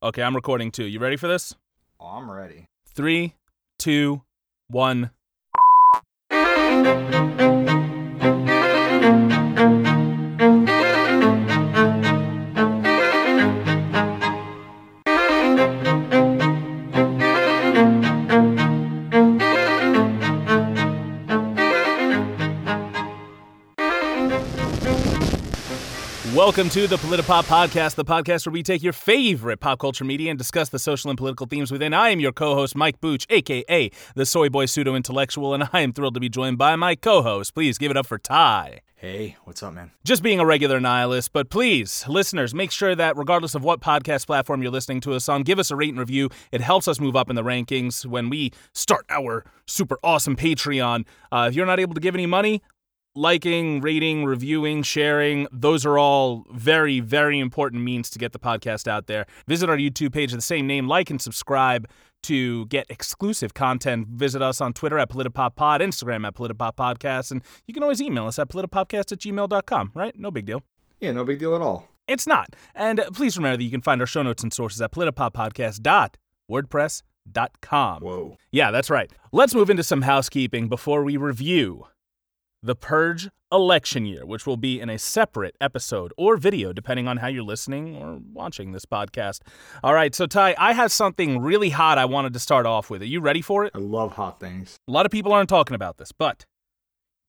Okay, I'm recording too. You ready for this? Oh, I'm ready. Three, two, one. Welcome to the Politipop Podcast, the podcast where we take your favorite pop culture media and discuss the social and political themes within. I am your co-host, Mike Booch, aka the Soy Boy Pseudo Intellectual, and I am thrilled to be joined by my co-host. Please give it up for Ty. Hey, what's up, man? Just being a regular nihilist, but please, listeners, make sure that regardless of what podcast platform you're listening to us on, give us a rate and review. It helps us move up in the rankings when we start our super awesome Patreon. Uh, if you're not able to give any money, liking, rating, reviewing, sharing, those are all very, very important means to get the podcast out there. Visit our YouTube page of the same name, like and subscribe to get exclusive content. Visit us on Twitter at PolitiPopPod, Instagram at PolitiPopPodcast, and you can always email us at politipopcast at gmail.com, right? No big deal. Yeah, no big deal at all. It's not. And uh, please remember that you can find our show notes and sources at politipoppodcast.wordpress.com. Whoa. Yeah, that's right. Let's move into some housekeeping before we review the Purge election year, which will be in a separate episode or video, depending on how you're listening or watching this podcast. All right, so Ty, I have something really hot I wanted to start off with. Are you ready for it? I love hot things. A lot of people aren't talking about this, but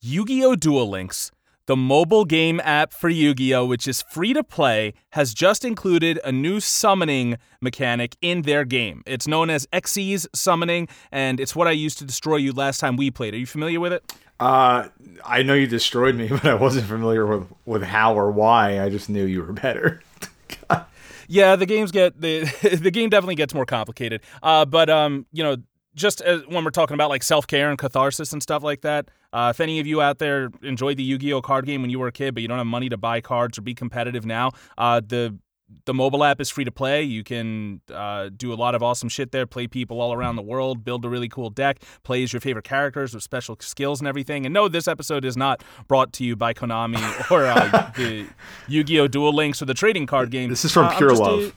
Yu Gi Oh! Duel Links, the mobile game app for Yu Gi Oh!, which is free to play, has just included a new summoning mechanic in their game. It's known as Xyz summoning, and it's what I used to destroy you last time we played. Are you familiar with it? Uh, I know you destroyed me, but I wasn't familiar with, with how or why. I just knew you were better. Yeah, the games get the the game definitely gets more complicated. Uh, but um, you know, just as, when we're talking about like self care and catharsis and stuff like that, uh, if any of you out there enjoyed the Yu Gi Oh card game when you were a kid, but you don't have money to buy cards or be competitive now, uh, the the mobile app is free to play. You can uh, do a lot of awesome shit there, play people all around the world, build a really cool deck, play as your favorite characters with special skills and everything. And no, this episode is not brought to you by Konami or uh, the Yu Gi Oh! Duel Links or the trading card game. This is from Uh, pure just a love.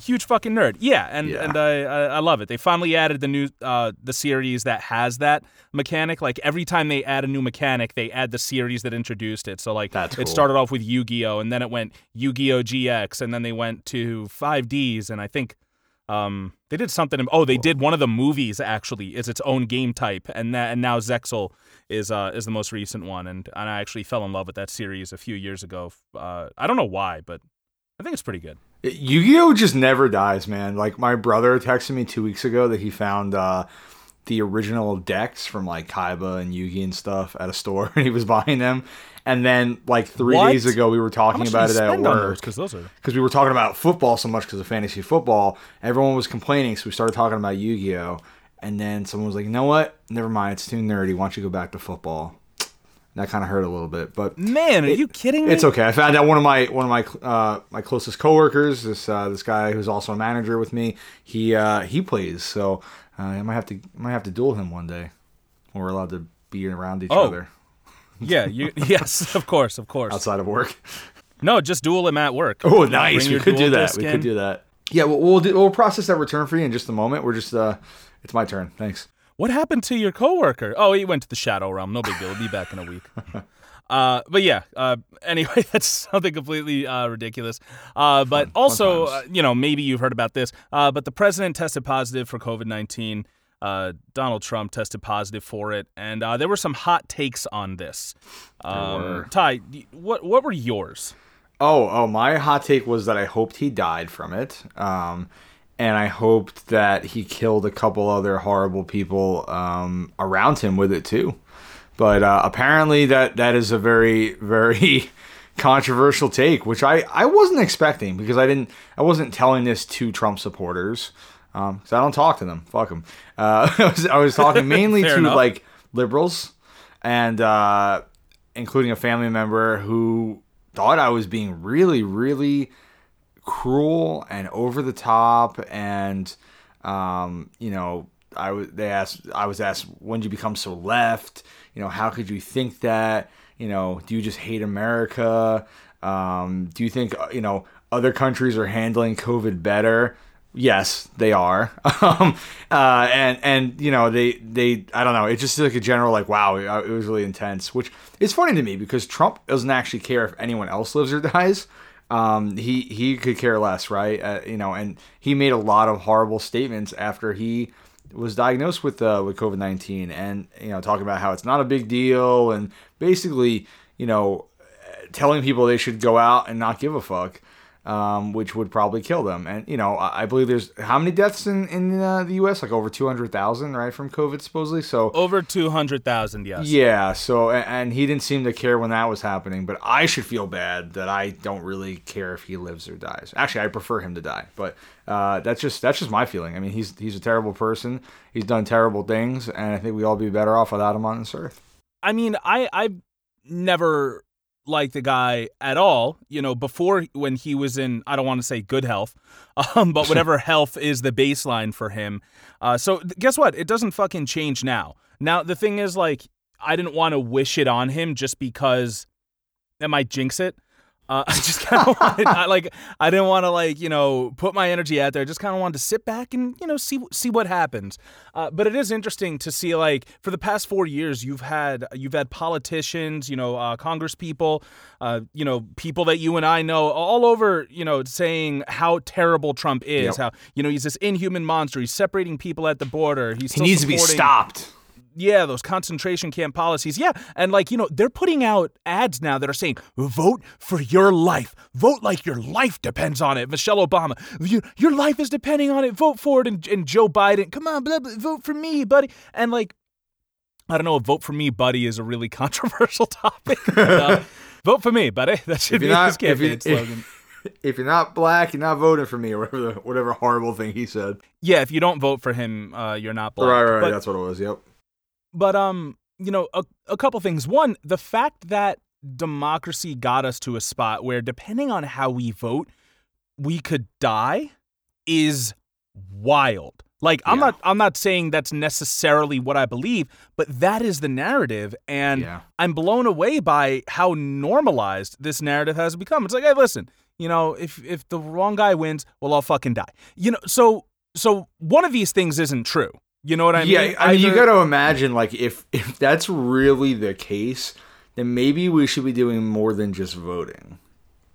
Huge fucking nerd, yeah, and Yeah. and I, I I love it. They finally added the new uh the series that has that mechanic. Like every time they add a new mechanic, they add the series that introduced it. So like That's it cool. started off with Yu-Gi-Oh, and then it went Yu-Gi-Oh GX, and then they went to 5Ds, and I think um they did something. Oh, they did one of the movies actually is its own game type, and that and now Zexal is uh is the most recent one, and and I actually fell in love with that series a few years ago. Uh, I don't know why, but I think it's pretty good. Yu-Gi-Oh just never dies, man. Like my brother texted me two weeks ago that he found uh, the original decks from like Kaiba and Yugi and stuff at a store, and he was buying them. And then like three What? days ago, we were talking about it at spend on those? work Because those are because we were talking about football so much because of fantasy football. Everyone was complaining, so we started talking about Yu-Gi-Oh. And then someone was like, "You know what? Never mind. It's too nerdy. Why don't you go back to football?" That kind of hurt a little bit, but man. Are you kidding me? it's okay. I found out one of my one of my uh, my closest coworkers, this uh, this guy who's also a manager with me. He uh, he plays, so uh, I might have to might have to duel him one day. when We're allowed to be around each Oh. other Yeah, you, yes, of course, of course. outside of work. No, just duel him at work. Oh, nice. We could do that. We in. could do that. Yeah, we'll we'll, do, we'll process that return for you in just a moment. We're just uh, it's my turn. Thanks. What happened to your coworker? Oh, he went to the Shadow Realm. No big deal. He'll be back in a week. Uh, but yeah. Uh, anyway, that's something completely uh, ridiculous. Uh, but also, uh, you know, maybe you've heard about this. Uh, but the president tested positive for COVID nineteen. Uh, Donald Trump tested positive for it, and uh, there were some hot takes on this. Um. Ty, what what were yours? Oh, oh, my hot take was that I hoped he died from it. Um, and I hoped that he killed a couple other horrible people um, around him with it too. But uh, apparently that that is a very very controversial take, which I I wasn't expecting because I didn't I wasn't telling this to Trump supporters because I don't talk to them. Fuck them. Uh, I was I was talking mainly to enough. like liberals and uh, including a family member who thought I was being really really cruel and over the top and um, you know I was they asked I was asked when did you become so left you know how could you think that you know do you just hate America um, do you think uh, you know other countries are handling COVID better Yes, they are. um, uh, and and you know they they I don't know. It's just like a general like wow, it was really intense. Which is funny to me because Trump doesn't actually care if anyone else lives or dies. Um, he he could care less, right? Uh, you know, and he made a lot of horrible statements after he was diagnosed with uh, with COVID nineteen, and you know, talking about how it's not a big deal, and basically, you know, telling people they should go out and not give a fuck um, which would probably kill them. And you know, I, I believe there's how many deaths in in uh, the U.S. Like over two hundred thousand, right, from COVID supposedly. So over two hundred thousand, yes. Yeah. So and he didn't seem to care when that was happening, but I should feel bad that I don't really care if he lives or dies. Actually, I prefer him to die, but uh, that's just that's just my feeling. I mean, he's he's a terrible person. He's done terrible things, and I think we all be better off without him on this earth. I mean, I I've never like the guy at all, you know, before when he was in, I don't want to say good health, um, but whatever health is the baseline for him. Uh, so guess what? It doesn't fucking change now. Now, the thing is, like, I didn't want to wish it on him just because that might jinx it. Uh, I just kind of wanted, I, like, I didn't want to like, you know, put my energy out there. I just kind of wanted to sit back and, you know, see see what happens. Uh, but it is interesting to see, like, for the past four years, you've had you've had politicians, you know, uh, Congress people, uh, you know, people that you and I know all over, you know, saying how terrible Trump is. Yep. How you know he's this inhuman monster. He's separating people at the border. He's he needs to be stopped yeah, those concentration camp policies. Yeah. And like, you know, they're putting out ads now that are saying, vote for your life. Vote like your life depends on it. Michelle Obama, your, your life is depending on it. Vote for it. And, and Joe Biden, come on, blah, blah, vote for me, buddy. And like, I don't know, vote for me, buddy is a really controversial topic. uh, vote for me, buddy. That should be not, his campaign if slogan. If, if you're not black, you're not voting for me, or whatever, whatever horrible thing he said. Yeah, if you don't vote for him, uh, you're not black. Right, right, but, that's what it was. Yep. But um, you know, a, a couple things. One, the fact that democracy got us to a spot where depending on how we vote, we could die is wild. Like I'm not I'm not saying that's necessarily what I believe, but that is the narrative and yeah. I'm blown away by how normalized this narrative has become. It's like, "Hey, listen, you know, if if the wrong guy wins, well I'll fucking die." You know, so so one of these things isn't true. You know what I yeah, mean? Yeah, I mean, you got to imagine like if if that's really the case, then maybe we should be doing more than just voting,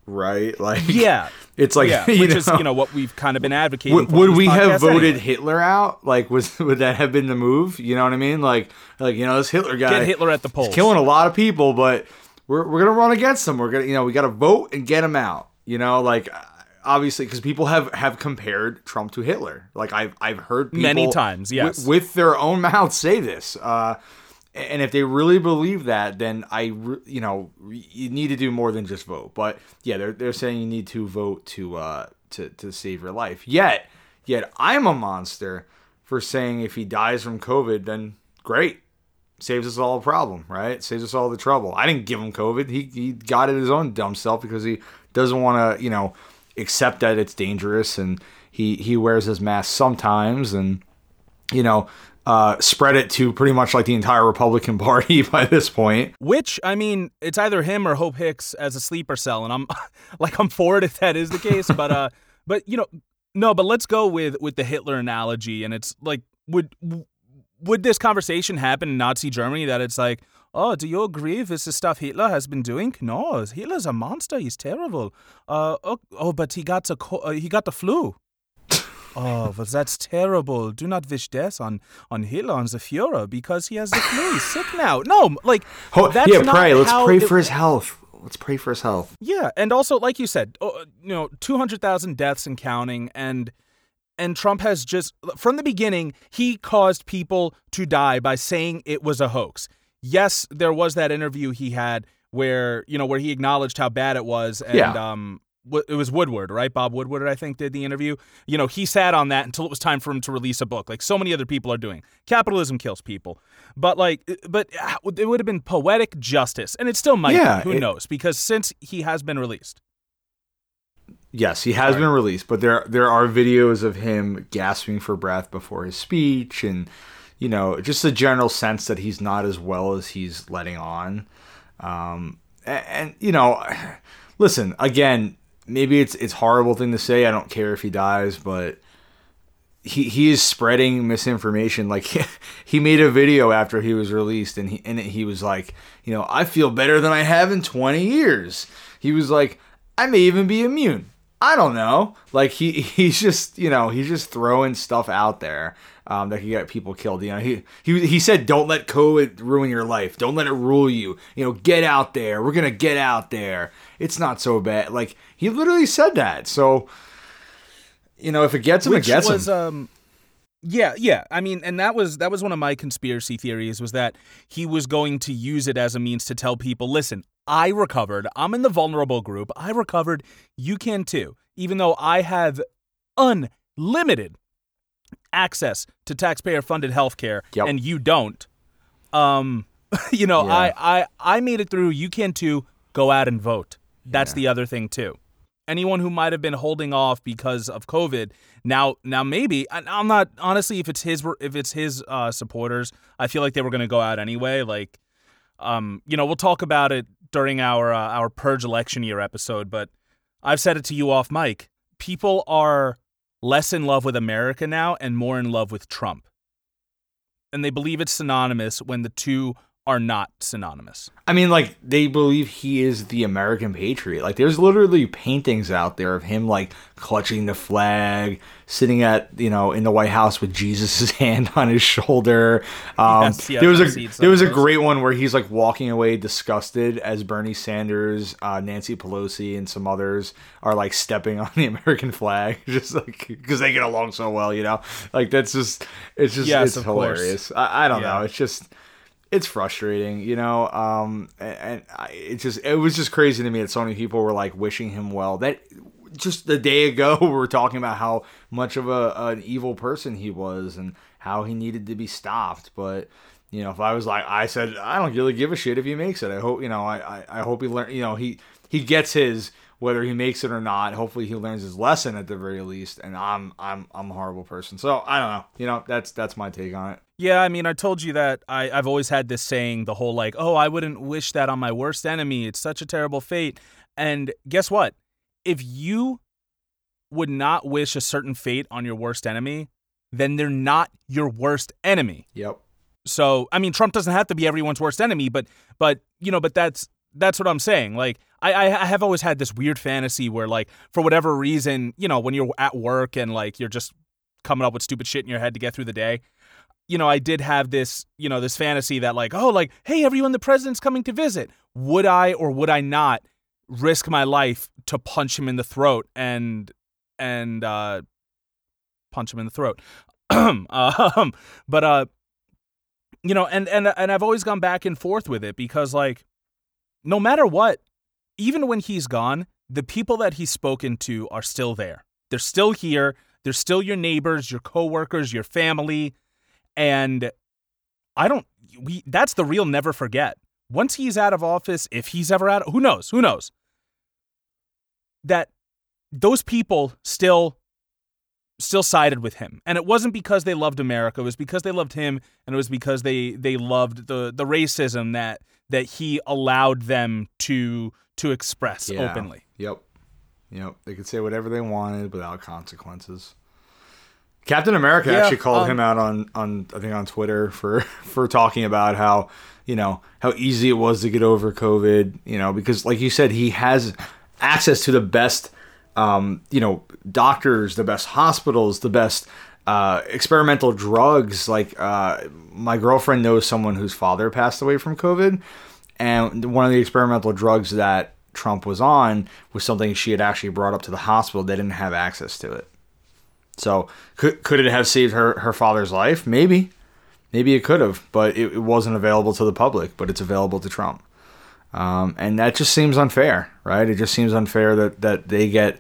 right? Like, yeah, it's like yeah, which know, is you know what we've kind of been advocating. Would, would we have voted anyway. Hitler out? Like, was would that have been the move? You know what I mean? Like, like you know, this Hitler guy, get Hitler at the polls, killing a lot of people, but we're we're gonna run against him. We're gonna you know we got to vote and get him out. You know, like obviously because people have have compared Trump to Hitler. Like I've I've heard many times, yes, w- with their own mouths say this. Uh, and if they really believe that, then I, you know, you need to do more than just vote. But yeah, they're they're saying you need to vote to uh to to save your life. Yet, yet I'm a monster for saying if he dies from COVID, then great, saves us all a problem, right? Saves us all the trouble. I didn't give him COVID. He he got it his own dumb self because he doesn't want to, you know accept that it's dangerous and he he wears his mask sometimes and you know uh, spread it to pretty much like the entire Republican Party by this point. Which I mean, it's either him or Hope Hicks as a sleeper cell, and I'm like I'm for it if that is the case. but uh, but you know, no, but let's go with with the Hitler analogy, and it's like would would this conversation happen in Nazi Germany that it's like, Oh, do you agree with the stuff Hitler has been doing? No, Hitler's a monster. He's terrible. Uh, oh, oh but he got the uh, he got the flu. oh, but that's terrible. Do not wish death on on Hitler on the Führer because he has the flu. He's sick now. No, like oh, that's yeah. Pray. Let's pray for his health. Let's pray for his health. Yeah, and also like you said, oh, you know, two hundred thousand deaths and counting, and and Trump has just from the beginning he caused people to die by saying it was a hoax yes, there was that interview he had where you know where he acknowledged how bad it was, and yeah. um, it was Woodward, right? Bob Woodward, I think, did the interview. You know, he sat on that until it was time for him to release a book, like so many other people are doing. Capitalism kills people, but like, but uh, it would have been poetic justice, and it still might. Yeah, be, who it, knows? Because since he has been released. Yes, he has Sorry. been released, but there there are videos of him gasping for breath before his speech and you know, just a general sense that he's not as well as he's letting on. Um, and, and, you know, listen again. Maybe it's it's horrible thing to say. I don't care if he dies, but he he is spreading misinformation. Like he, he made a video after he was released, and he in it he was like, you know, I feel better than I have in 20 years. He was like, I may even be immune. I don't know. Like he he's just you know he's just throwing stuff out there um, that could get people killed. You know he he he said don't let COVID ruin your life. Don't let it rule you. You know get out there. We're gonna get out there. It's not so bad. Like he literally said that. So you know if it gets him, Which it gets was, him. um, yeah, yeah. I mean, and that was that was one of my conspiracy theories was that he was going to use it as a means to tell people, listen, I recovered. I'm in the vulnerable group. I recovered. You can too. Even though I have unlimited access to taxpayer funded healthcare Yep. and you don't. Um, you know, Yeah. I, I I made it through. You can too. Go out and vote. That's Yeah. the other thing too. Anyone who might have been holding off because of COVID, now now maybe I- I'm not honestly if it's his if it's his uh, supporters, I feel like they were going to go out anyway. Like, um, you know, we'll talk about it during our uh, our purge election year episode, but I've said it to you off mic. People are less in love with America now and more in love with Trump. And they believe it's synonymous when the two are not synonymous. I mean, like they believe he is the American patriot. Like there's literally paintings out there of him like clutching the flag, sitting at you know in the White House with Jesus' hand on his shoulder. Um, Yes, yes, there was a there was a great one where he's like walking away disgusted as Bernie Sanders, uh, Nancy Pelosi, and some others are like stepping on the American flag, just like because they get along so well, you know. Like that's just it's just Yes, it's hilarious. I, I don't Yeah. know. It's just it's frustrating, you know. Um, and, and I, it just it was just crazy to me that so many people were like wishing him well. That just the day ago we were talking about how much of a an evil person he was and how he needed to be stopped. But you know, if I was like, I said, I don't really give a shit if he makes it. I hope you know, I I, I hope he learn. You know, he he gets his whether he makes it or not. Hopefully, he learns his lesson at the very least. And I'm I'm I'm a horrible person, so I don't know. You know, that's that's my take on it. Yeah, I mean, I told you that I, I've always had this saying, the whole like, oh, I wouldn't wish that on my worst enemy. It's such a terrible fate. And guess what? If you would not wish a certain fate on your worst enemy, then they're not your worst enemy. Yep. So, I mean, Trump doesn't have to be everyone's worst enemy, but, but you know, but that's that's what I'm saying. Like, I, I I have always had this weird fantasy where, like, for whatever reason, you know, when you're at work and like you're just coming up with stupid shit in your head to get through the day, you know, I did have this, you know, this fantasy that like, oh, like, hey, everyone, the president's coming to visit. Would I or would I not risk my life to punch him in the throat and and uh, punch him in the throat? um, but uh, you know, and and and I've always gone back and forth with it because like, no matter what, even when he's gone, the people that he's spoken to are still there. They're still here. They're still your neighbors, your coworkers, your family. And I don't we that's the real never forget. Once he's out of office, if he's ever out, who knows? Who knows? That those people still still sided with him. And it wasn't because they loved America, it was because they loved him and it was because they they loved the the racism that that he allowed them to to express Yeah. openly. Yep. Yep. They could say whatever they wanted without consequences. Captain America Yeah, actually called um, him out on, on I think on Twitter for for talking about how you know how easy it was to get over COVID. You know because like you said he has access to the best um, you know doctors, the best hospitals, the best uh, experimental drugs. Like uh, my girlfriend knows someone whose father passed away from COVID, and one of the experimental drugs that Trump was on was something she had actually brought up to the hospital. They didn't have access to it. So could could it have saved her her father's life? Maybe, maybe it could have, but it, it wasn't available to the public. But it's available to Trump, um, and that just seems unfair, right? It just seems unfair that that they get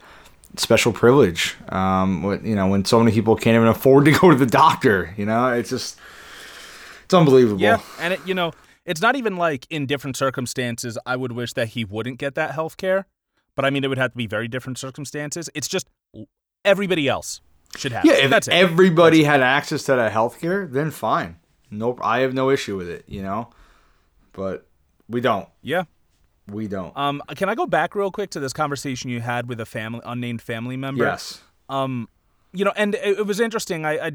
special privilege. Um, when, you know, when so many people can't even afford to go to the doctor. You know, it's just it's unbelievable. Yeah, and it, you know, it's not even like in different circumstances I would wish that he wouldn't get that health care, but I mean it would have to be very different circumstances. It's just everybody else should have. Yeah, if That's everybody had access to that healthcare, then fine. Nope, I have no issue with it, you know. But we don't. yeah. We don't. Um, can I go back real quick to this conversation you had with a family unnamed family member? yes. Um, you know, and it, it was interesting. I, I,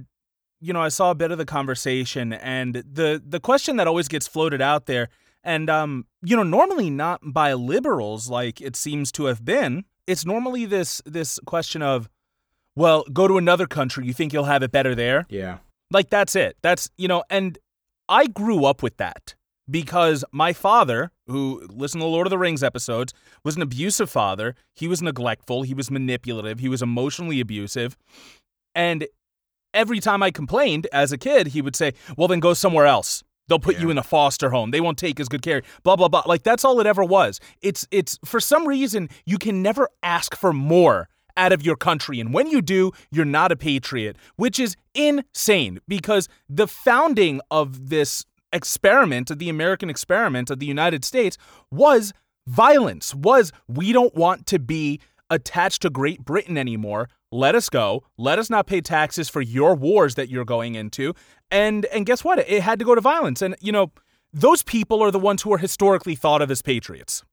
you know, I saw a bit of the conversation, and the the question that always gets floated out there, and um, you know, normally not by liberals like it seems to have been. It's normally this this question of, well, go to another country. You think you'll have it better there? Yeah. Like that's it. That's you know, and I grew up with that because my father, who listened to the Lord of the Rings episodes, was an abusive father. He was neglectful, he was manipulative, he was emotionally abusive. And every time I complained as a kid, he would say, "Well, then go somewhere else. They'll put you in a foster home. They won't take as good care." Blah blah blah. Like that's all it ever was. It's it's for some reason you can never ask for more out of your country and when you do, you're not a patriot, which is insane because the founding of this experiment, of the American experiment of the United States was violence. Was we don't want to be attached to Great Britain anymore. Let us go. Let us not pay taxes for your wars that you're going into. And and guess what? It had to go to violence. And you know, those people are the ones who are historically thought of as patriots.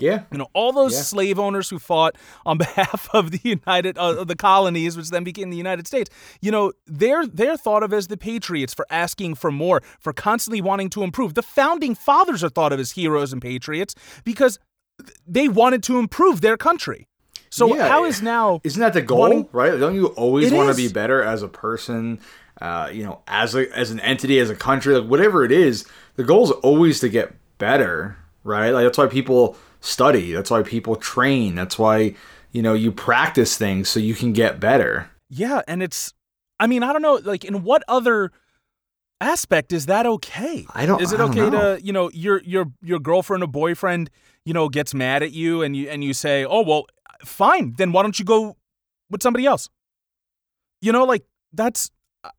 Yeah. You know, all those Yeah. slave owners who fought on behalf of the United uh, of the colonies, which then became the United States. You know, they're they're thought of as the patriots for asking for more, for constantly wanting to improve. The founding fathers are thought of as heroes and patriots because they wanted to improve their country. So Yeah. how is now Isn't that the goal, wanting- right? Don't you always want to be better as a person, uh, you know, as a as an entity, as a country, like whatever it is? The goal is always to get better, right? Like that's why people study. That's why people train. That's why you know you practice things so you can get better. Yeah, and it's I mean, I don't know, like in what other aspect is that okay? I don't- Is it don't okay know. to, you know, your your your girlfriend or boyfriend, you know, gets mad at you and you and you say, "Oh, well, fine. Then why don't you go with somebody else?" You know, like that's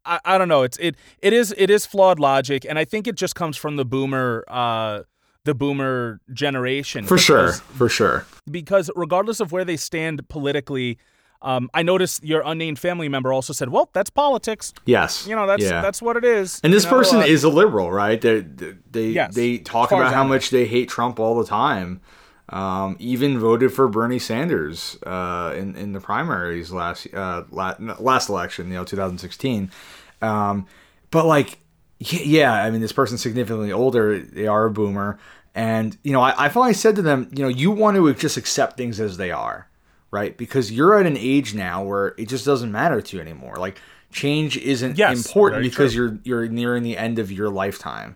I, I don't know. It's it it is it is flawed logic and I think it just comes from the boomer uh the boomer generation For sure, for sure. because regardless of where they stand politically, um, I noticed your unnamed family member also said, "Well, that's politics. Yes, You know, that's yeah. that's what it is." And this You know, person uh, is a liberal, right? They they Yes, they talk about how much they hate Trump all the time. Um, even voted for Bernie Sanders uh, in in the primaries last uh, la- last election, you know, 2016. Um, but like, yeah, I mean, this person's significantly older. They are a boomer, and you know, I, I finally said to them, you know, you want to just accept things as they are, right? Because you're at an age now where it just doesn't matter to you anymore. Like, change isn't Yes, important because true. you're you're nearing the end of your lifetime.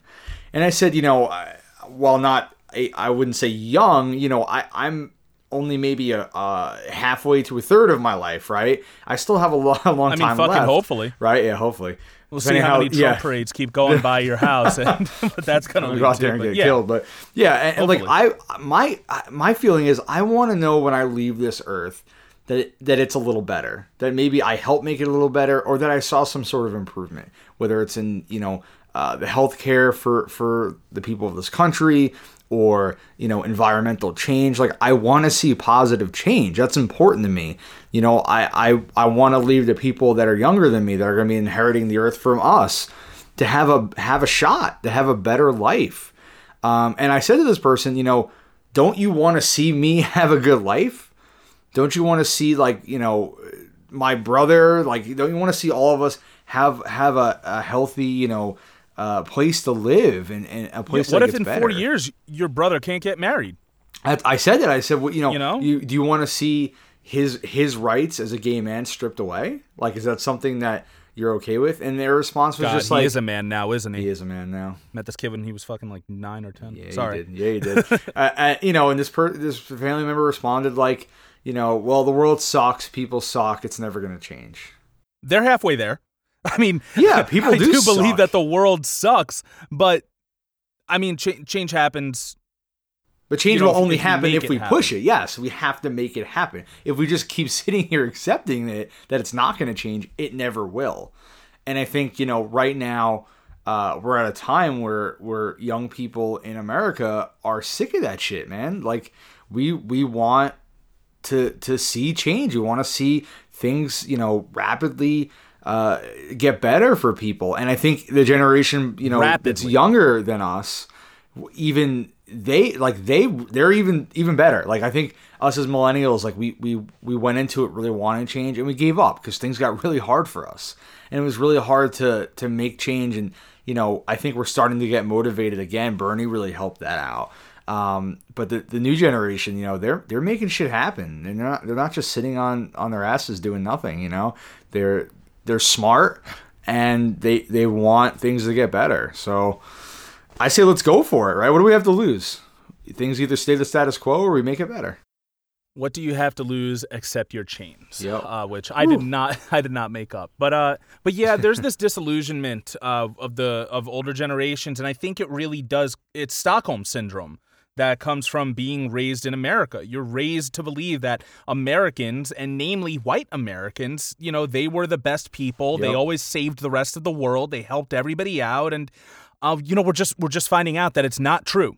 And I said, you know, I- while not I wouldn't say young, you know, I I'm only maybe a uh, halfway to a third of my life, right? I still have a long, a long I mean, time fucking left. hopefully. right? Yeah, hopefully. We'll see how many Trump parades keep going by your house, and what that's gonna go out to. there and get yeah. killed. But yeah, and, and like I, my my feeling is I want to know when I leave this earth that it, that it's a little better. That maybe I helped make it a little better, or that I saw some sort of improvement. Whether it's in you know uh, the healthcare for for the people of this country, or you know environmental change. Like I want to see positive change. That's important to me. You know, I I I want to leave the people that are younger than me that are going to be inheriting the earth from us to have a have a shot to have a better life. Um, and I said to this person, you know, don't you want to see me have a good life? Don't you want to see like you know my brother? Like don't you want to see all of us have have a, a healthy you know uh, place to live and, and a place to live. What if in better? 40 years your brother can't get married? I, I said that. I said, well, you know, You know? you, do you want to see his his rights as a gay man stripped away? Like, is that something that you're okay with? And their response was God, just like, he is a man now, isn't he? he is a man now. Met this kid when he was fucking like nine or ten. Yeah, Sorry. he did. Yeah, he did. uh, uh, you know, and this per- this family member responded like, you know, well, the world sucks. People suck. It's never going to change. They're halfway there. I mean, Yeah, people I do do believe that the world sucks, but I mean, ch- change happens. But change will only happen if we happen. push it. Yes, we have to make it happen. If we just keep sitting here accepting it that it's not going to change, it never will. And I think you know, right now uh, we're at a time where where young people in America are sick of that shit, man. Like we we want to to see change. We want to see things, you know, rapidly uh, get better for people. And I think the generation, you know, that's younger than us, even they like they they're even even better. Like I think us as millennials, like we we we went into it really wanting change, and we gave up because things got really hard for us, and it was really hard to to make change. And you know, I think we're starting to get motivated again. Bernie really helped that out. Um, but the, the new generation, you know, they're they're making shit happen. They're not they're not just sitting on on their asses doing nothing. You know, they're they're smart and they they want things to get better. So I say let's go for it, right? What do we have to lose? Things either stay the status quo or we make it better. What do you have to lose except your chains? Yep. Uh, which I did not, I did not make up. But uh, but yeah, there's this disillusionment uh, of the of older generations, and I think it really does. It's Stockholm syndrome that comes from being raised in America. You're raised to believe that Americans, and namely white Americans, you know, they were the best people. They always saved the rest of the world. They helped everybody out, and uh, you know, we're just we're just finding out that it's not true.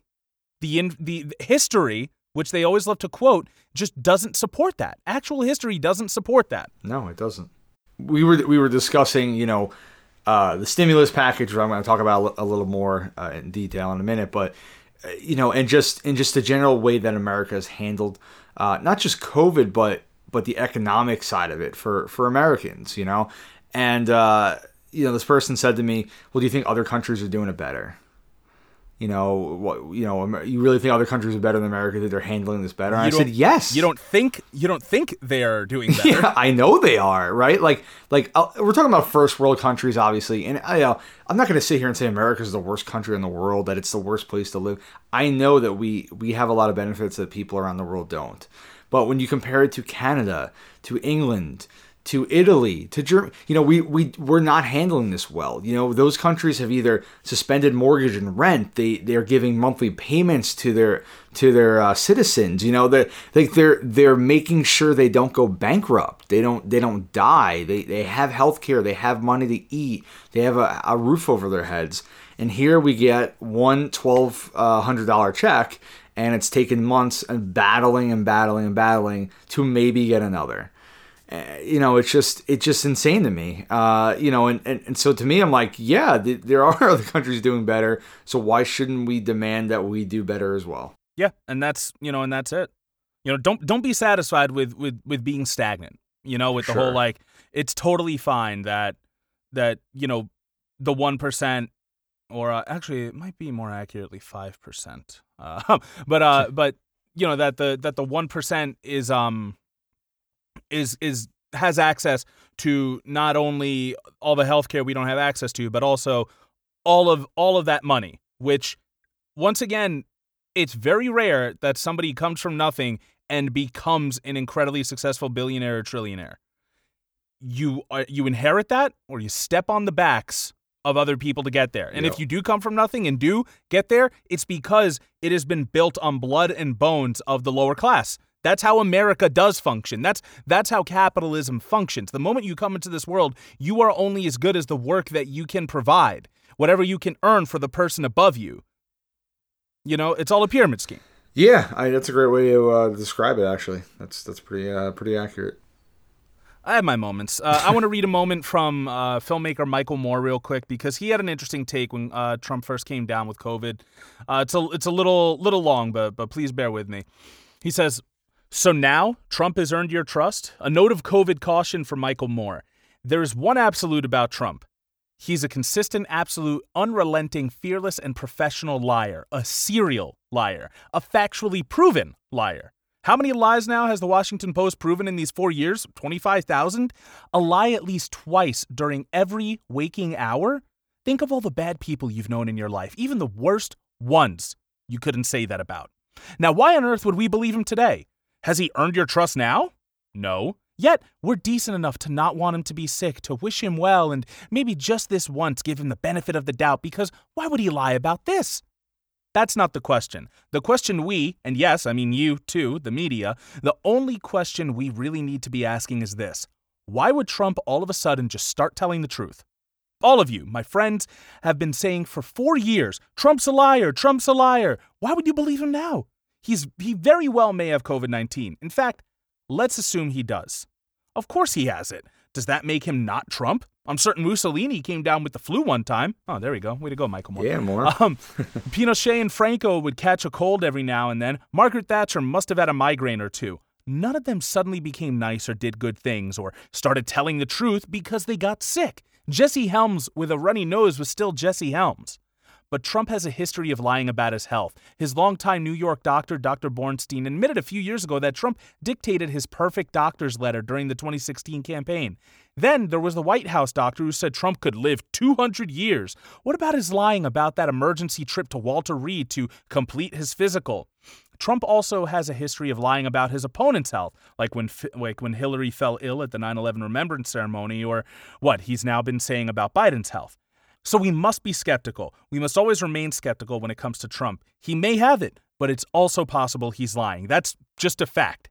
The in, the the history, which they always love to quote, just doesn't support that. Actual history doesn't support that. No, it doesn't. We were we were discussing, you know, uh, the stimulus package. Which I'm going to talk about a little more uh, in detail in a minute, but you know, and just in just the general way that America has handled uh, not just COVID, but but the economic side of it for for Americans. You know, and uh, you know, this person said to me, "Well, do you think other countries are doing it better?" You know, what you know, you really think other countries are better than America that they're handling this better? And I said, yes. You don't think you don't think they are doing better. Yeah, I know they are, right? Like, like uh, we're talking about first world countries, obviously, and I, uh, I'm not going to sit here and say America is the worst country in the world, that it's the worst place to live. I know that we we have a lot of benefits that people around the world don't. But when you compare it to Canada, to England, to Italy, to Germany, you know, we we we're not handling this well. You know, those countries have either suspended mortgage and rent. They they're giving monthly payments to their to their uh, citizens. You know, they like they're they're making sure they don't go bankrupt. They don't they don't die. They they have health care. They have money to eat. They have a, a roof over their heads. And here we get one twelve uh, hundred dollar check, and it's taken months and battling and battling and battling to maybe get another you know it's just it's just insane to me uh, you know and, and, and so to me i'm like yeah th- there are other countries doing better so why shouldn't we demand that we do better as well Yeah, and that's you know, and that's it. You know, don't don't be satisfied with with with being stagnant. You know, with the whole like, it's totally fine that that you know, the one percent, or uh, actually, it might be more accurately five percent. Uh, but uh, but you know that the that the one percent is um is is has access to not only all the healthcare we don't have access to, but also all of all of that money, which once again, it's very rare that somebody comes from nothing and becomes an incredibly successful billionaire or trillionaire. You are, you inherit that or you step on the backs of other people to get there. And if you do come from nothing and do get there, it's because it has been built on blood and bones of the lower class. That's how America does function. That's that's how capitalism functions. The moment you come into this world, you are only as good as the work that you can provide, whatever you can earn for the person above you. You know, it's all a pyramid scheme. yeah I, that's a great way to uh, describe it actually that's that's pretty uh, pretty accurate I have my moments. Uh, I want to read a moment from uh, filmmaker Michael Moore real quick because he had an interesting take when uh, Trump first came down with COVID. Uh, it's a it's a little little long, but but please bear with me. He says, "So now Trump has earned your trust." A note of COVID caution for Michael Moore. There is one absolute about Trump. He's a consistent, absolute, unrelenting, fearless, and professional liar. A serial liar. A factually proven liar. How many lies now has the Washington Post proven in these four years? 25,000? A lie at least twice during every waking hour? Think of all the bad people you've known in your life, even the worst ones you couldn't say that about. Now, why on earth would we believe him today? Has he earned your trust now? No. Yet, we're decent enough to not want him to be sick, to wish him well, and maybe just this once give him the benefit of the doubt because why would he lie about this? That's not the question. The question we, and yes, I mean you too, the media, the only question we really need to be asking is this Why would Trump all of a sudden just start telling the truth? All of you, my friends, have been saying for four years Trump's a liar, Trump's a liar. Why would you believe him now? He's, he very well may have COVID 19. In fact, let's assume he does. Of course he has it. Does that make him not Trump? I'm certain Mussolini came down with the flu one time. Oh, there we go. Way to go, Michael Moore. Yeah, more. Um, Pinochet and Franco would catch a cold every now and then. Margaret Thatcher must have had a migraine or two. None of them suddenly became nice or did good things or started telling the truth because they got sick. Jesse Helms with a runny nose was still Jesse Helms. But Trump has a history of lying about his health. His longtime New York doctor, Dr. Bornstein, admitted a few years ago that Trump dictated his perfect doctor's letter during the 2016 campaign. Then there was the White House doctor who said Trump could live 200 years. What about his lying about that emergency trip to Walter Reed to complete his physical? Trump also has a history of lying about his opponent's health, like when like when Hillary fell ill at the 9/11 remembrance ceremony or what he's now been saying about Biden's health. So we must be skeptical. We must always remain skeptical when it comes to Trump. He may have it, but it's also possible he's lying. That's just a fact.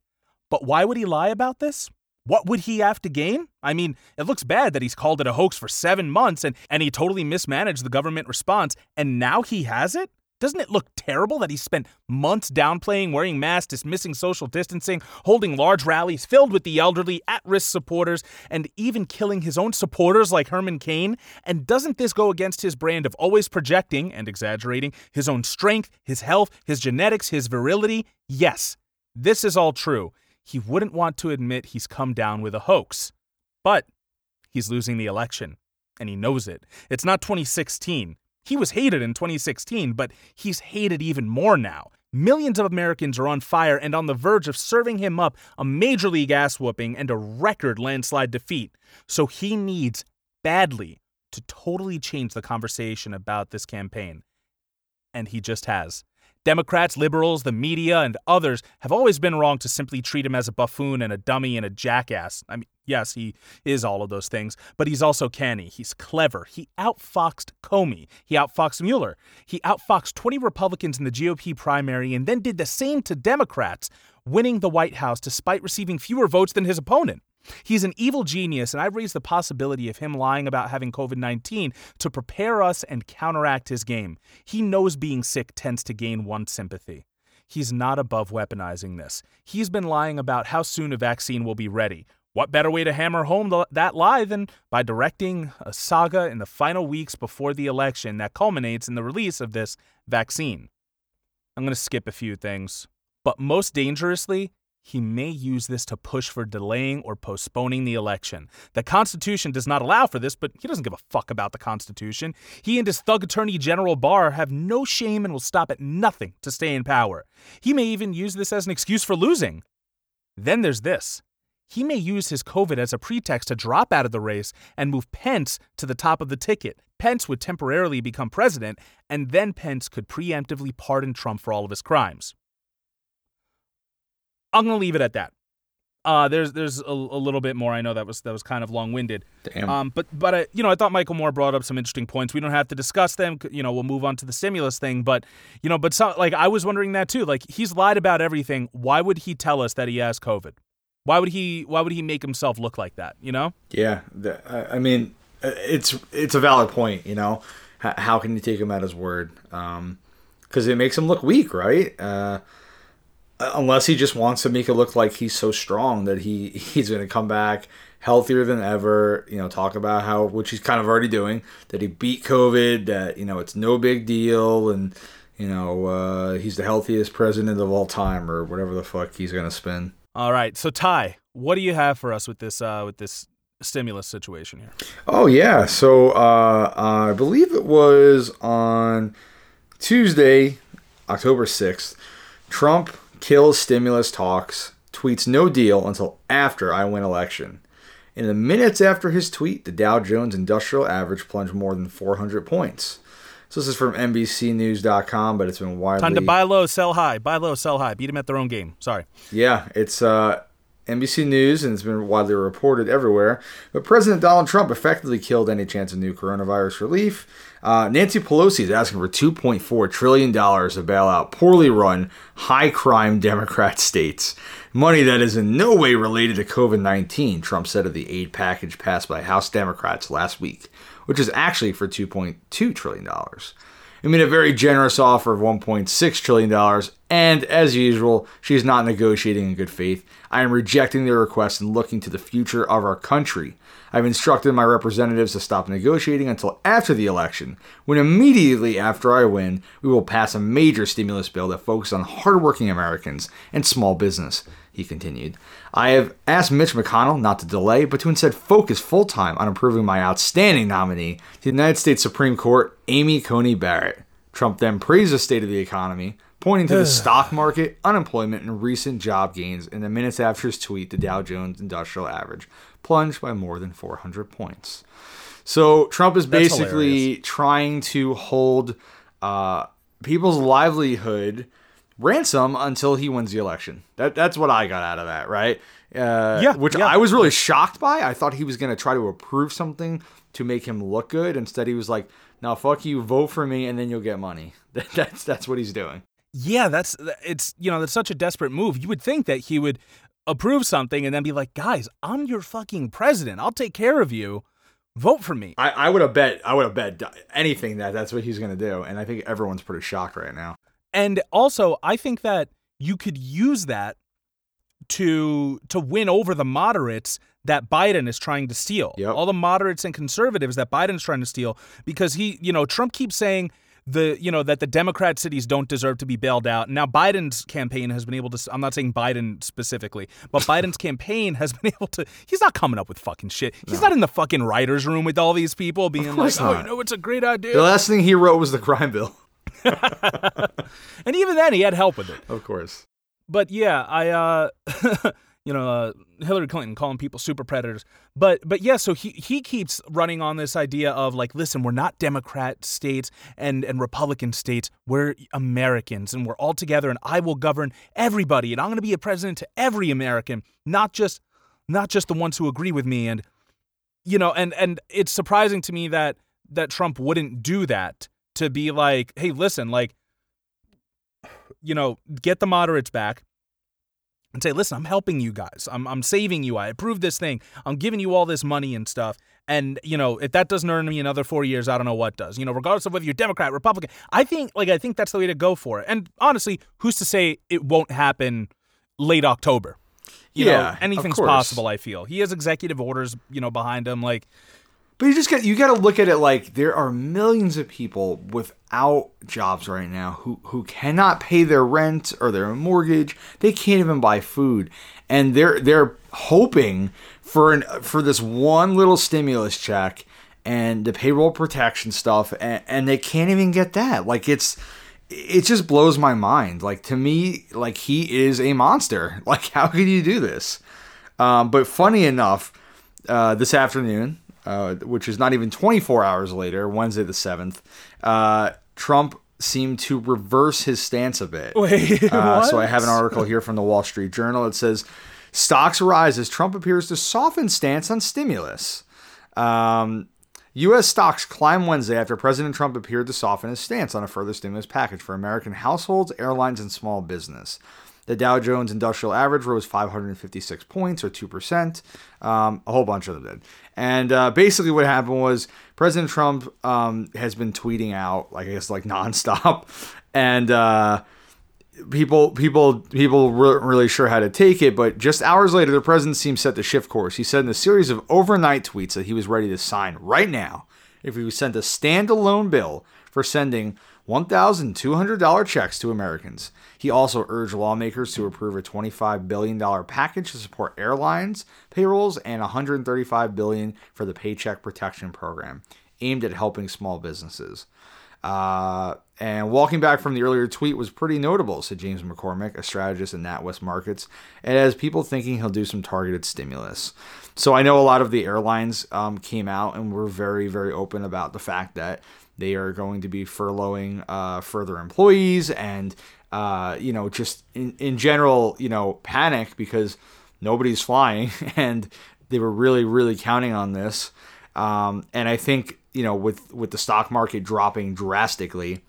But why would he lie about this? What would he have to gain? I mean, it looks bad that he's called it a hoax for seven months and, and he totally mismanaged the government response, and now he has it? Doesn't it look terrible that he spent months downplaying wearing masks, dismissing social distancing, holding large rallies filled with the elderly, at risk supporters, and even killing his own supporters like Herman Cain? And doesn't this go against his brand of always projecting and exaggerating his own strength, his health, his genetics, his virility? Yes, this is all true. He wouldn't want to admit he's come down with a hoax. But he's losing the election, and he knows it. It's not 2016. He was hated in 2016, but he's hated even more now. Millions of Americans are on fire and on the verge of serving him up a major league ass whooping and a record landslide defeat. So he needs badly to totally change the conversation about this campaign. And he just has. Democrats, liberals, the media, and others have always been wrong to simply treat him as a buffoon and a dummy and a jackass. I mean, yes, he is all of those things, but he's also canny. He's clever. He outfoxed Comey. He outfoxed Mueller. He outfoxed 20 Republicans in the GOP primary and then did the same to Democrats, winning the White House despite receiving fewer votes than his opponent. He's an evil genius, and I raise the possibility of him lying about having COVID 19 to prepare us and counteract his game. He knows being sick tends to gain one sympathy. He's not above weaponizing this. He's been lying about how soon a vaccine will be ready. What better way to hammer home the, that lie than by directing a saga in the final weeks before the election that culminates in the release of this vaccine? I'm going to skip a few things. But most dangerously, he may use this to push for delaying or postponing the election. The Constitution does not allow for this, but he doesn't give a fuck about the Constitution. He and his thug attorney General Barr have no shame and will stop at nothing to stay in power. He may even use this as an excuse for losing. Then there's this. He may use his COVID as a pretext to drop out of the race and move Pence to the top of the ticket. Pence would temporarily become president, and then Pence could preemptively pardon Trump for all of his crimes. I'm gonna leave it at that. Uh, there's there's a, a, little bit more. I know that was that was kind of long winded. Damn. Um, but but I, you know I thought Michael Moore brought up some interesting points. We don't have to discuss them. You know we'll move on to the stimulus thing. But you know but some, like I was wondering that too. Like he's lied about everything. Why would he tell us that he has COVID? Why would he Why would he make himself look like that? You know? Yeah. The, I mean, uh, it's it's a valid point. You know, how can you take him at his word? Um, because it makes him look weak, right? Uh unless he just wants to make it look like he's so strong that he he's going to come back healthier than ever you know talk about how which he's kind of already doing that he beat covid that you know it's no big deal and you know uh, he's the healthiest president of all time or whatever the fuck he's going to spin all right so ty what do you have for us with this uh with this stimulus situation here oh yeah so uh i believe it was on tuesday october 6th trump kills stimulus talks, tweets no deal until after I win election. In the minutes after his tweet, the Dow Jones Industrial Average plunged more than 400 points. So this is from NBCNews.com, but it's been widely. Time to buy low, sell high. Buy low, sell high. Beat them at their own game. Sorry. Yeah, it's uh, NBC News, and it's been widely reported everywhere. But President Donald Trump effectively killed any chance of new coronavirus relief. Uh, Nancy Pelosi is asking for $2.4 trillion to bail out poorly run, high crime Democrat states. Money that is in no way related to COVID 19, Trump said of the aid package passed by House Democrats last week, which is actually for $2.2 trillion. I mean, a very generous offer of $1.6 trillion And as usual, she is not negotiating in good faith. I am rejecting their request and looking to the future of our country. I've instructed my representatives to stop negotiating until after the election, when immediately after I win, we will pass a major stimulus bill that focuses on hardworking Americans and small business, he continued. I have asked Mitch McConnell not to delay, but to instead focus full time on approving my outstanding nominee to the United States Supreme Court, Amy Coney Barrett. Trump then praised the state of the economy, pointing to the stock market, unemployment, and recent job gains in the minutes after his tweet, the Dow Jones Industrial Average plunged by more than 400 points. So Trump is That's basically hilarious. trying to hold uh, people's livelihood ransom until he wins the election. That that's what I got out of that, right? Uh, Yeah, which yeah. I was really shocked by. I thought he was going to try to approve something to make him look good. Instead, he was like, "Now fuck you, vote for me, and then you'll get money." that's that's what he's doing. Yeah, that's it's you know that's such a desperate move. You would think that he would approve something and then be like, guys, I'm your fucking president. I'll take care of you. Vote for me. I, I would have bet I would have bet anything that that's what he's going to do, and I think everyone's pretty shocked right now. And also, I think that you could use that to to win over the moderates that Biden is trying to steal. Yep. All the moderates and conservatives that Biden's trying to steal because he, you know, Trump keeps saying the, you know, that the Democrat cities don't deserve to be bailed out. Now Biden's campaign has been able to I'm not saying Biden specifically, but Biden's campaign has been able to he's not coming up with fucking shit. He's not in the fucking writers room with all these people being like, course "Oh, you know, it's a great idea." The last thing he wrote was the crime bill, and even then he had help with it. of course. but yeah, I uh you know, uh, Hillary Clinton calling people super predators. But but yeah, so he he keeps running on this idea of like, listen, we're not Democrat states and and Republican states. We're Americans and we're all together and I will govern everybody and I'm going to be a president to every American, not just not just the ones who agree with me and you know, and and it's surprising to me that that Trump wouldn't do that to be like, hey, listen, like you know, get the moderates back and say, listen, I'm helping you guys. I'm, I'm saving you. I approved this thing. I'm giving you all this money and stuff. And, you know, if that doesn't earn me another four years, I don't know what does. You know, regardless of whether you're Democrat, Republican, I think, like, I think that's the way to go for it. And honestly, who's to say it won't happen late October? You Yeah, know, anything's possible, I feel. He has executive orders, you know, behind him. Like, But you just got you got to look at it like there are millions of people without jobs right now who who cannot pay their rent or their mortgage. They can't even buy food, and they're they're hoping for an for this one little stimulus check and the payroll protection stuff, and, and they can't even get that. Like it's it just blows my mind. Like to me, like he is a monster. Like how could you do this? Um, but funny enough, uh, this afternoon, uh, which is not even 24 hours later, Wednesday the 7th, uh, Trump seemed to reverse his stance a bit. Wait, Uh, so I have an article here from the Wall Street Journal. It says stocks rise as Trump appears to soften stance on stimulus. Um, U.S. stocks climb Wednesday after President Trump appeared to soften his stance on a further stimulus package for American households, airlines, and small business. The Dow Jones Industrial Average rose 556 points, or 2%. Um, a whole bunch of them did. And uh, basically, what happened was President Trump um, has been tweeting out, like, I guess, like nonstop. And uh, people people people weren't really sure how to take it but just hours later the president seemed set to shift course he said in a series of overnight tweets that he was ready to sign right now if he was sent a standalone bill for sending $1200 checks to americans he also urged lawmakers to approve a $25 billion package to support airlines payrolls and 135 billion for the paycheck protection program aimed at helping small businesses uh, and walking back from the earlier tweet was pretty notable, said James McCormick, a strategist in NatWest Markets. It has people thinking he'll do some targeted stimulus. So I know a lot of the airlines um, came out and were very, very open about the fact that they are going to be furloughing uh, further employees and, uh, you know, just in, in general, you know, panic because nobody's flying and they were really, really counting on this. Um, and I think you know with with the stock market dropping drastically,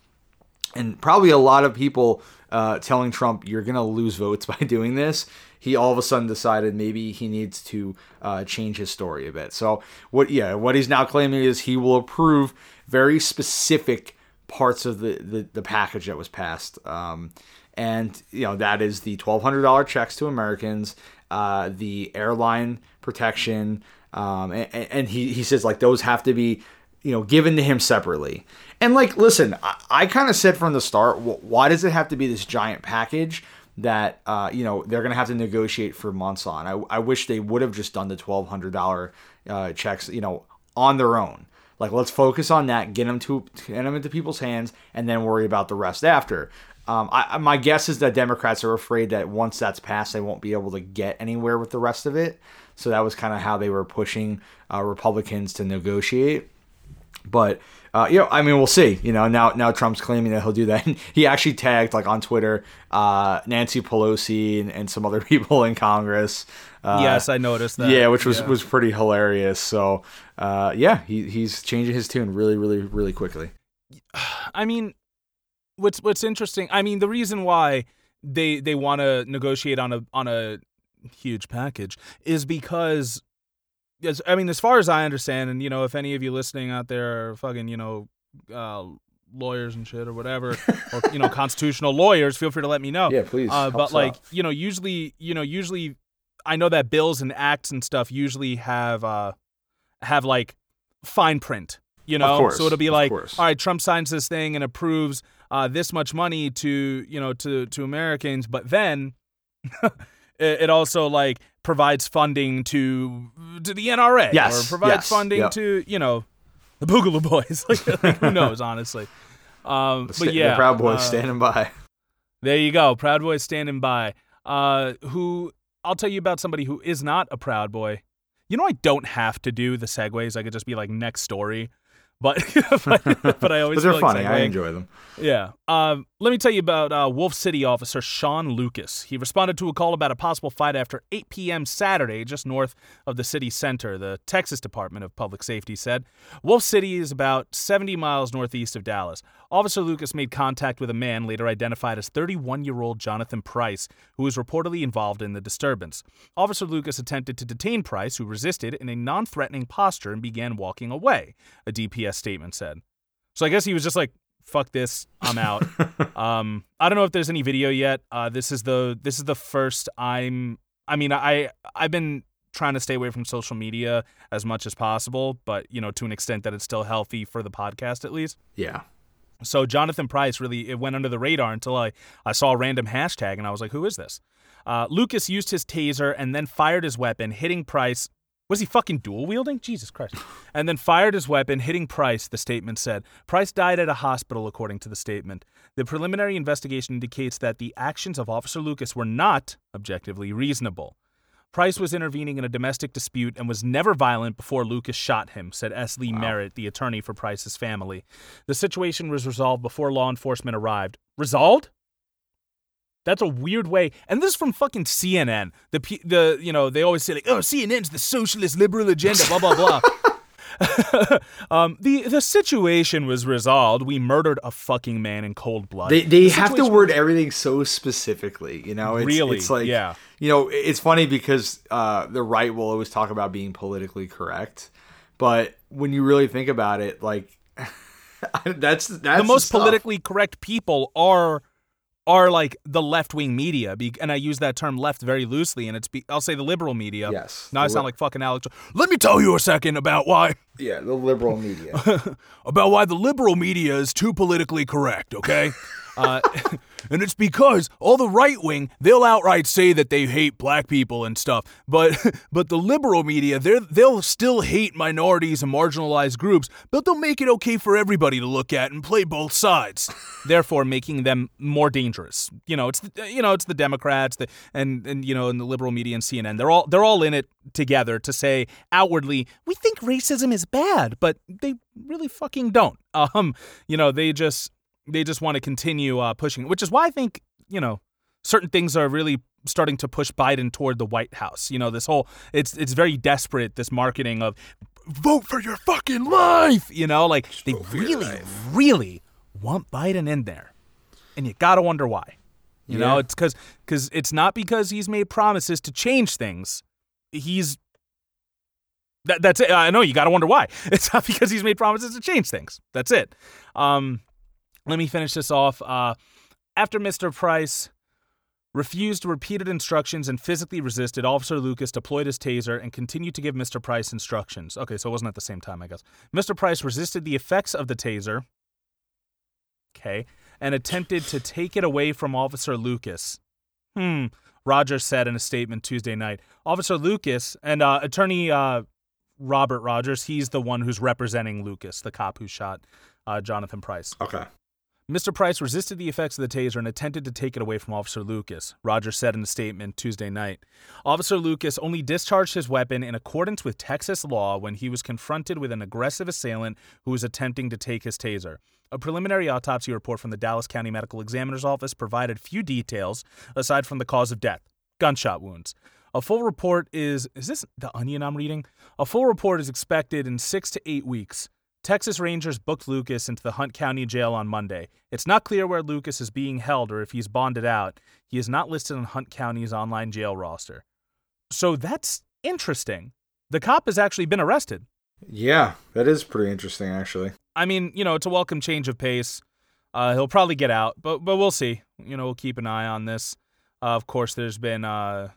and probably a lot of people uh, telling Trump you're gonna lose votes by doing this. He all of a sudden decided maybe he needs to uh, change his story a bit. So what? Yeah, what he's now claiming is he will approve very specific parts of the the, the package that was passed. Um, and you know that is the twelve hundred dollar checks to Americans, uh, the airline protection, um, and, and he he says like those have to be you know given to him separately. And like, listen, I, I kind of said from the start, why does it have to be this giant package? that uh, you know they're gonna have to negotiate for months on. I, I wish they would have just done the twelve hundred dollar uh, checks, you know, on their own. Like let's focus on that, get them to get them into people's hands, and then worry about the rest after. Um, I, my guess is that Democrats are afraid that once that's passed, they won't be able to get anywhere with the rest of it. So that was kind of how they were pushing uh, Republicans to negotiate. But uh, you know, I mean, we'll see. You know, now now Trump's claiming that he'll do that. he actually tagged like on Twitter uh, Nancy Pelosi and, and, some other people in Congress. Uh, yes, I noticed that. Yeah, which was yeah. was pretty hilarious. So uh, yeah, he he's changing his tune really, really, really quickly. I mean, what's what's interesting? I mean, the reason why they they want to negotiate on a on a huge package is because as I mean, as far as I understand, and you know, if any of you listening out there are fucking, you know, uh, lawyers and shit or whatever, or you know, constitutional lawyers, feel free to let me know. Yeah, please. Uh, but like, out. you know, usually, you know, usually, I know that bills and acts and stuff usually have uh have like fine print. You know, course, so it'll be like, all right, Trump signs this thing and approves uh, this much money to you know to to Americans, but then. it also like provides funding to to the NRA yes, or provides yes, funding yep. to you know the Boogaloo Boys. like, like, who knows, honestly. Um, but yeah, the Proud Boys uh, standing by. There you go, Proud Boys standing by. Uh, who I'll tell you about somebody who is not a Proud Boy. You know, I don't have to do the segues. I could just be like next story. But but, but I always they're like funny. Segueing. I enjoy them. Yeah. Um, let me tell you about uh, Wolf City officer Sean Lucas. He responded to a call about a possible fight after 8 p.m. Saturday, just north of the city center. The Texas Department of Public Safety said Wolf City is about 70 miles northeast of Dallas. Officer Lucas made contact with a man later identified as 31 year old Jonathan Price, who was reportedly involved in the disturbance. Officer Lucas attempted to detain Price, who resisted in a non threatening posture and began walking away, a DPS statement said. So I guess he was just like, fuck this, I'm out. um, I don't know if there's any video yet. Uh, this is the this is the first I'm. I mean, I I've been trying to stay away from social media as much as possible, but you know, to an extent that it's still healthy for the podcast at least. Yeah. So Jonathan Price really it went under the radar until I, I saw a random hashtag and I was like, who is this? Uh, Lucas used his taser and then fired his weapon, hitting Price. Was he fucking dual wielding? Jesus Christ. And then fired his weapon, hitting Price, the statement said. Price died at a hospital, according to the statement. The preliminary investigation indicates that the actions of Officer Lucas were not objectively reasonable. Price was intervening in a domestic dispute and was never violent before Lucas shot him, said S. Lee wow. Merritt, the attorney for Price's family. The situation was resolved before law enforcement arrived. Resolved? That's a weird way. And this is from fucking CNN. The the you know, they always say like, "Oh, CNN's the socialist liberal agenda, blah blah blah." um, the the situation was resolved. We murdered a fucking man in cold blood. They they the have to word everything so specifically, you know. It's, really, it's like yeah. You know, it's funny because uh, the right will always talk about being politically correct, but when you really think about it, like that's that's the most politically correct people are are like the left wing media, and I use that term left very loosely, and it's be, I'll say the liberal media. Yes. Now I sound li- like fucking Alex. Let me tell you a second about why. Yeah, the liberal media. about why the liberal media is too politically correct. Okay. Uh, and it's because all the right wing they'll outright say that they hate black people and stuff, but but the liberal media they they'll still hate minorities and marginalized groups, but they'll make it okay for everybody to look at and play both sides, therefore making them more dangerous. You know, it's the, you know it's the Democrats, the and and you know and the liberal media and CNN they're all they're all in it together to say outwardly we think racism is bad, but they really fucking don't. Um, you know they just they just want to continue uh, pushing, which is why I think you know certain things are really starting to push Biden toward the White House. You know, this whole it's it's very desperate this marketing of vote for your fucking life. You know, like Just they really really want Biden in there, and you gotta wonder why. You yeah. know, it's because because it's not because he's made promises to change things. He's that, that's it. I know you got to wonder why. It's not because he's made promises to change things. That's it. Um, let me finish this off. Uh, After Mr. Price refused repeated instructions and physically resisted, Officer Lucas deployed his taser and continued to give Mr. Price instructions. Okay, so it wasn't at the same time, I guess. Mr. Price resisted the effects of the taser. Okay, and attempted to take it away from Officer Lucas. Hmm, Rogers said in a statement Tuesday night. Officer Lucas and uh, attorney uh, Robert Rogers, he's the one who's representing Lucas, the cop who shot uh, Jonathan Price. Okay. Mr. Price resisted the effects of the taser and attempted to take it away from Officer Lucas, Rogers said in a statement Tuesday night. Officer Lucas only discharged his weapon in accordance with Texas law when he was confronted with an aggressive assailant who was attempting to take his taser. A preliminary autopsy report from the Dallas County Medical Examiner's Office provided few details aside from the cause of death gunshot wounds. A full report is is this the onion I'm reading? A full report is expected in 6 to 8 weeks. Texas Rangers booked Lucas into the Hunt County Jail on Monday. It's not clear where Lucas is being held or if he's bonded out. He is not listed on Hunt County's online jail roster. So that's interesting. The cop has actually been arrested. Yeah, that is pretty interesting, actually. I mean, you know, it's a welcome change of pace. Uh, he'll probably get out, but but we'll see. You know, we'll keep an eye on this. Uh, of course, there's been uh,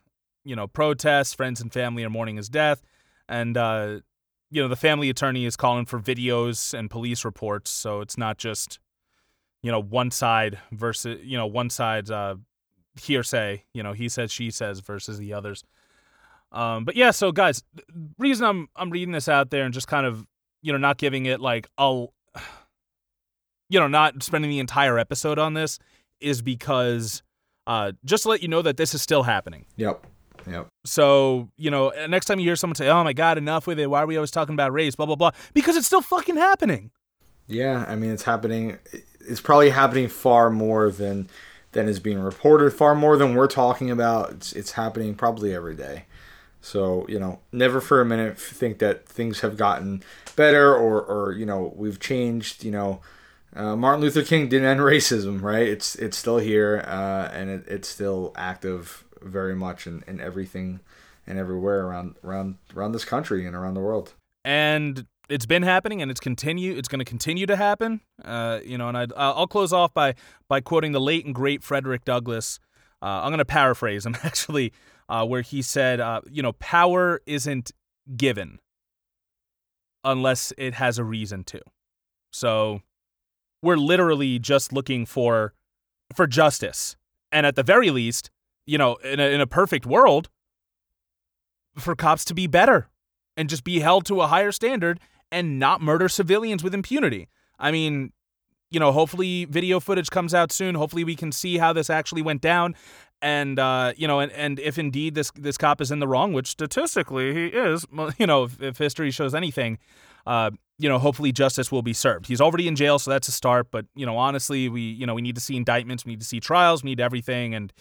you know protests. Friends and family are mourning his death, and uh, you know the family attorney is calling for videos and police reports. So it's not just you know one side versus you know one side's uh, hearsay. You know he says she says versus the others. Um, but yeah, so guys, reason I'm I'm reading this out there and just kind of you know not giving it like I'll you know not spending the entire episode on this is because uh, just to let you know that this is still happening. Yep. Yep. So, you know, next time you hear someone say, oh my God, enough with it. Why are we always talking about race? Blah, blah, blah. Because it's still fucking happening. Yeah. I mean, it's happening. It's probably happening far more than than is being reported, far more than we're talking about. It's, it's happening probably every day. So, you know, never for a minute think that things have gotten better or, or you know, we've changed, you know, uh, Martin Luther King didn't end racism, right? It's it's still here, uh, and it, it's still active very much in, in everything and everywhere around around around this country and around the world. And it's been happening, and it's continue. It's going to continue to happen. Uh, you know, and i I'll close off by by quoting the late and great Frederick Douglass. Uh, I'm going to paraphrase him actually, uh, where he said, uh, "You know, power isn't given unless it has a reason to." So we're literally just looking for for justice. And at the very least, you know, in a, in a perfect world, for cops to be better and just be held to a higher standard and not murder civilians with impunity. I mean, you know, hopefully video footage comes out soon. Hopefully we can see how this actually went down. And uh, you know, and, and if indeed this this cop is in the wrong, which statistically he is, you know, if, if history shows anything, uh, you know, hopefully justice will be served. He's already in jail, so that's a start. But you know, honestly, we you know we need to see indictments, we need to see trials, we need everything, and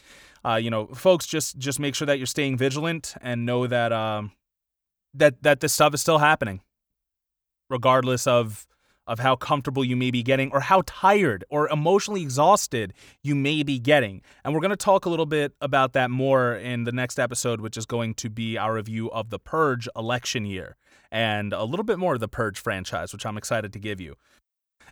uh, you know, folks, just just make sure that you're staying vigilant and know that um, that that this stuff is still happening, regardless of of how comfortable you may be getting or how tired or emotionally exhausted you may be getting. And we're going to talk a little bit about that more in the next episode, which is going to be our review of the Purge election year and a little bit more of the Purge franchise, which I'm excited to give you.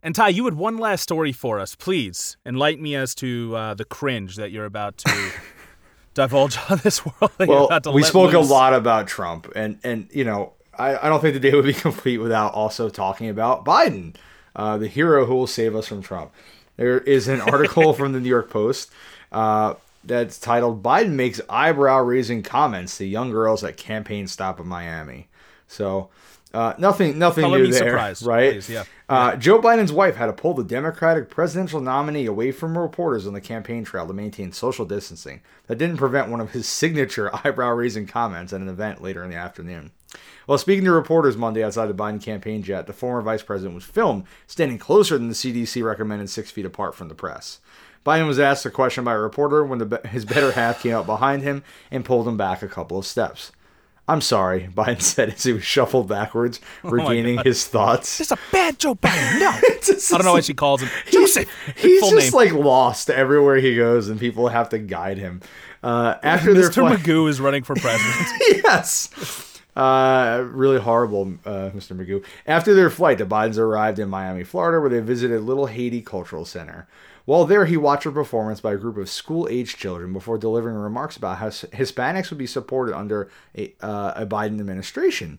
And Ty, you had one last story for us. Please enlighten me as to uh, the cringe that you're about to divulge on this world. well, we spoke loose. a lot about Trump, and and you know, I, I don't think the day would be complete without also talking about Biden, uh, the hero who will save us from Trump. There is an article from the New York Post uh, that's titled "Biden makes eyebrow-raising comments to young girls at campaign stop in Miami." So uh, nothing, nothing Color new there, right? Please, yeah. Uh, Joe Biden's wife had to pull the Democratic presidential nominee away from reporters on the campaign trail to maintain social distancing. That didn't prevent one of his signature eyebrow-raising comments at an event later in the afternoon. While speaking to reporters Monday outside the Biden campaign jet, the former vice president was filmed standing closer than the CDC recommended six feet apart from the press. Biden was asked a question by a reporter when the, his better half came up behind him and pulled him back a couple of steps. I'm sorry, Biden said as he was shuffled backwards, oh regaining his thoughts. It's a bad Joe Biden. No. I don't know why she calls him. Joseph. He's just name. like lost everywhere he goes, and people have to guide him. Uh, after Mr. Flight- Magoo is running for president. yes. Uh, really horrible, uh, Mr. Magoo. After their flight, the Bidens arrived in Miami, Florida, where they visited Little Haiti Cultural Center. While there, he watched a performance by a group of school-aged children before delivering remarks about how Hispanics would be supported under a, uh, a Biden administration.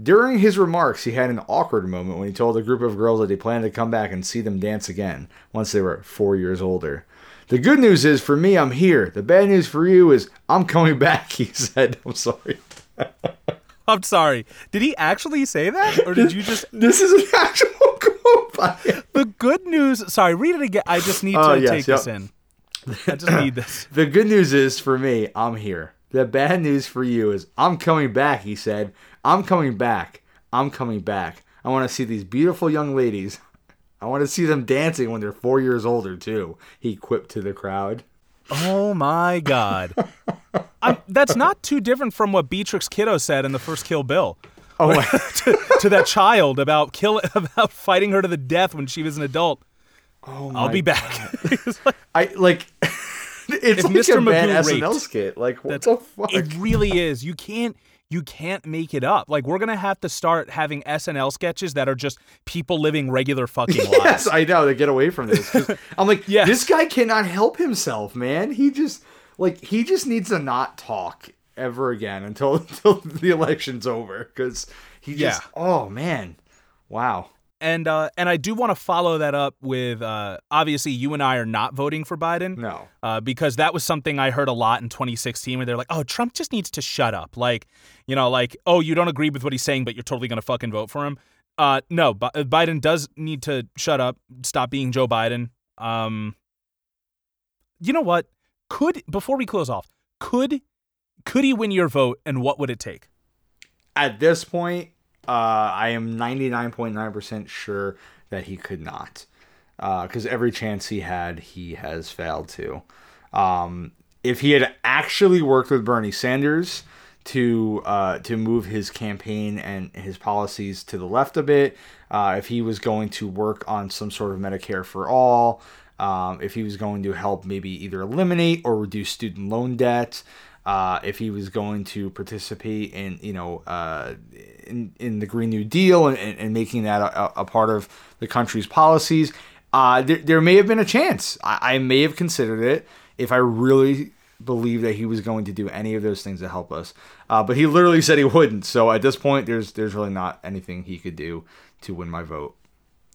During his remarks, he had an awkward moment when he told a group of girls that he planned to come back and see them dance again once they were four years older. The good news is for me, I'm here. The bad news for you is I'm coming back, he said. I'm sorry. I'm sorry. Did he actually say that, or did you just? this is an actual quote by him. The good news. Sorry, read it again. I just need to Oh, yes, take yep. this in. I just need this. The good news is for me, I'm here. The bad news for you is I'm coming back, he said. I'm coming back. I'm coming back. I want to see these beautiful young ladies. I want to see them dancing when they're four years older, too, he quipped to the crowd. Oh my god. I'm, that's not too different from what Beatrix Kiddo said in the first Kill Bill. Oh, to, to that child about kill about fighting her to the death when she was an adult. oh I'll be back. Like- I like. it's like Mr. a bad Magoo SNL skit. Like what the fuck? it really is. You can't you can't make it up. Like we're gonna have to start having SNL sketches that are just people living regular fucking lives. yes, I know to get away from this. I'm like, Yes. this guy cannot help himself, man. He just like he just needs to not talk ever again until until the election's over because he just Yeah. oh man, wow. And uh, and I do want to follow that up with uh, obviously you and I are not voting for Biden. No, uh, because that was something I heard a lot in 2016 where they're like, oh, Trump just needs to shut up. Like, you know, like, oh, you don't agree with what he's saying, but you're totally going to fucking vote for him. Uh, no, Bi- Biden does need to shut up, stop being Joe Biden. Um, you know what? Could, before we close off, could, could he win your vote and what would it take? at this point, uh, I am 99.9% sure that he could not. Because every chance he had, he has failed to. Um, if he had actually worked with Bernie Sanders to uh, to move his campaign and his policies to the left a bit, uh, if he was going to work on some sort of Medicare for all, um, if he was going to help maybe either eliminate or reduce student loan debt, uh, if he was going to participate in you know uh, in in the Green New Deal and, and, making that a, a part of the country's policies, uh, there, there may have been a chance. I, I may have considered it if I really believed that he was going to do any of those things to help us. Uh, but he literally said he wouldn't. So at this point, there's there's really not anything he could do to win my vote.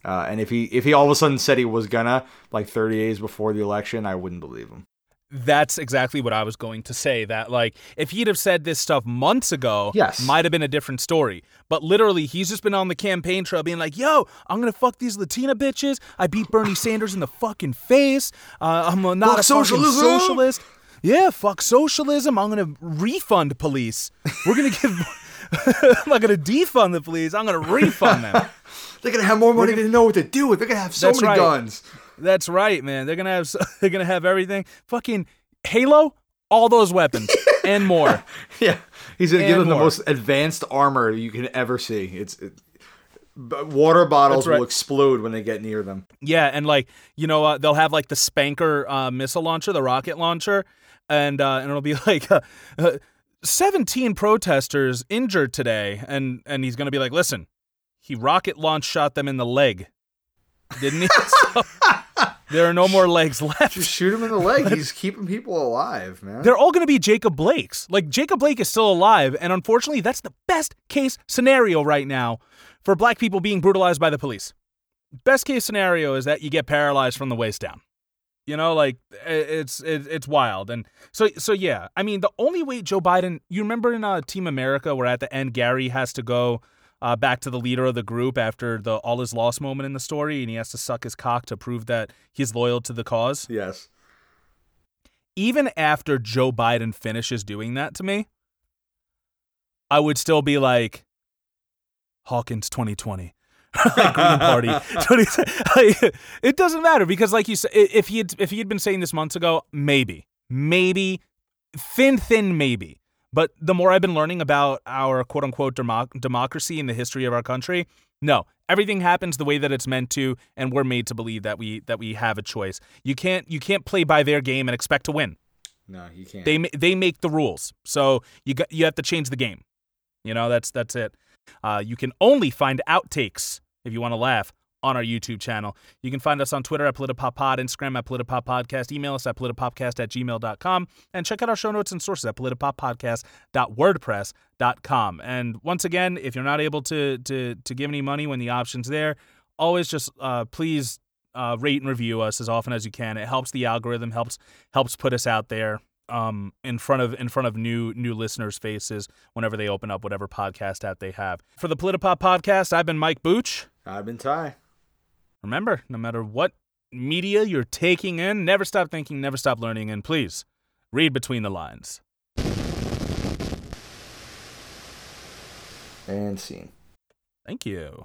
Uh, and if he if he all of a sudden said he was gonna like 30 days before the election, I wouldn't believe him. That's exactly what I was going to say. That like if he'd have said this stuff months ago, Yes. might have been a different story. But literally, he's just been on the campaign trail being like, "Yo, I'm gonna fuck these Latina bitches. I beat Bernie Sanders in the fucking face. Uh, I'm a, not Fuck a socialism." socialist. Yeah, fuck socialism. I'm gonna refund police. We're gonna give. I'm not gonna defund the police. I'm gonna refund them. They're gonna have more money to know what to do with. They're gonna have so many right. guns. That's right, man. They're gonna have. They're gonna have everything. Fucking Halo. All those weapons and more. Yeah, he's gonna give And them the most advanced armor you can ever see. It's it, water bottles right. will explode when they get near them. Yeah, and like you know, uh, they'll have like the Spanker uh, missile launcher, the rocket launcher, and uh, and it'll be like uh, uh, seventeen protesters injured today, and and he's gonna be like, listen, he rocket launch shot them in the leg, didn't he? So, there are no more legs left. Just shoot him in the leg. He's keeping people alive, man. They're all gonna be Jacob Blake's. Like Jacob Blake is still alive, and unfortunately, that's the best case scenario right now for black people being brutalized by the police. Best case scenario is that you get paralyzed from the waist down. You know, like it's it's wild, and so so yeah. I mean, the only way Joe Biden. You remember in uh, Team America, where at the end Gary has to go uh, back to the leader of the group after the all is lost moment in the story, and he has to suck his cock to prove that he's loyal to the cause. yes. Even after Joe Biden finishes doing that to me, I would still be like, Hawkins 2020. Green Party. it doesn't matter because, like you said, if he had if he had been saying this months ago, maybe, maybe, thin, thin, maybe. But the more I've been learning about our quote unquote democ- democracy and the history of our country, no, everything happens the way that it's meant to, and we're made to believe that we that we have a choice. You can't you can't play by their game and expect to win. No, you can't. They they make the rules, so you got you have to change the game. You know, that's that's it. Uh, you can only find outtakes if you want to laugh on our YouTube channel. You can find us on Twitter at PolitiPopPod, Instagram at PolitiPopPodcast, email us at PolitiPopcast at gmail.com, and check out our show notes and sources at PolitiPopPodcast.wordpress.com. And once again, if you're not able to to to give any money when the option's there, always just uh, please uh, rate and review us as often as you can. It helps the algorithm, helps helps put us out there um, in front of in front of new new listeners' faces whenever they open up whatever podcast app they have. For the Politipop podcast, I've been Mike Booch. I've been Ty. Remember, no matter what media you're taking in, never stop thinking, never stop learning, and please read between the lines. And scene. Thank you.